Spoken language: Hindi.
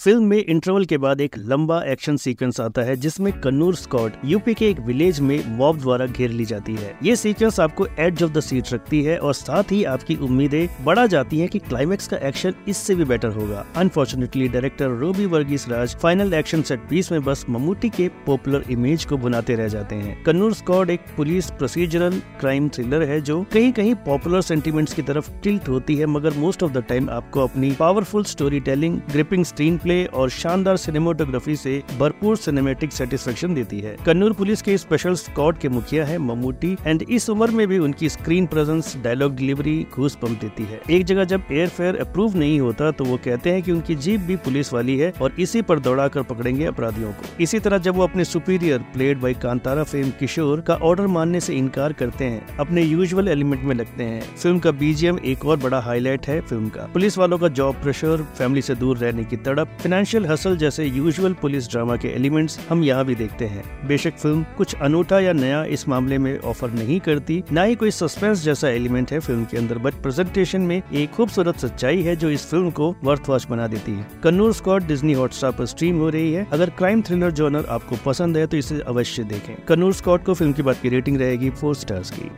फ़िल्म में इंटरवल के बाद एक लंबा एक्शन सीक्वेंस आता है, जिसमें कन्नूर स्कॉट, यूपी के एक विलेज में मॉब द्वारा घेर ली जाती है। ये सीक्वेंस आपको एज ऑफ़ द सीट रखती है और साथ ही आपकी उम्मीदें बढ़ा जाती हैं कि क्लाइमेक्स का एक्शन इससे भी बेटर होगा। Unfortunately director Roby Varghese Raj final action set piece में बस ममूटी के पॉपुलर इमेज को बनाते रह जाते हैं। कन्नूर स्कॉड एक पुलिस प्रोसीजरल क्राइम थ्रिलर है, जो कहीं कहीं पॉपुलर सेंटिमेंट्स की तरफ़ टिल्ट होती है, मगर मोस्ट ऑफ़ द टाइम आपको अपनी powerful story telling gripping screen play और शानदार सिनेमाटोग्राफी से भरपूर सिनेमेटिक सेटिस्फेक्शन देती है। कन्नूर पुलिस के स्पेशल स्कॉड के मुखिया है ममूटी एंड इस उम्र में भी उनकी स्क्रीन प्रेजेंस डायलॉग डिलीवरी घूस पंप देती है। एक जगह जब एयर फेयर अप्रूव नहीं होता तो वो कहते हैं कि उनकी जीप भी पुलिस वाली है और इसी पर दौड़ा कर पकड़ेंगे अपराधियों को। इसी तरह जब वो अपने superior played by Kantara fame Kishore का ऑर्डर मानने से इनकार करते हैं, अपने यूजुअल एलिमेंट में लगते हैं। फ़िल्म का बीजीएम एक और बड़ा हाईलाइट है फ़िल्म का। पुलिस वालों का जॉब प्रेशर फैमिली से दूर रहने की तड़प फाइनेंशियल हसल जैसे यूजुअल पुलिस ड्रामा के एलिमेंट्स हम यहाँ भी देखते हैं। बेशक फ़िल्म कुछ अनूठा या नया इस मामले में ऑफ़र नहीं करती, न ही कोई सस्पेंस जैसा एलिमेंट है फ़िल्म के अंदर बट प्रेजेंटेशन में एक खूबसूरत सच्चाई है जो इस फ़िल्म को वर्थ वॉच बना देती है। कन्नूर स्कॉट डिज्नी हॉटस्टार पर स्ट्रीम हो रही है। अगर क्राइम थ्रिलर जॉनर आपको पसंद है तो इसे अवश्य देखें। कन्नूर स्कॉट को फ़िल्म की बात की रेटिंग रहेगी फोर स्टार्स की।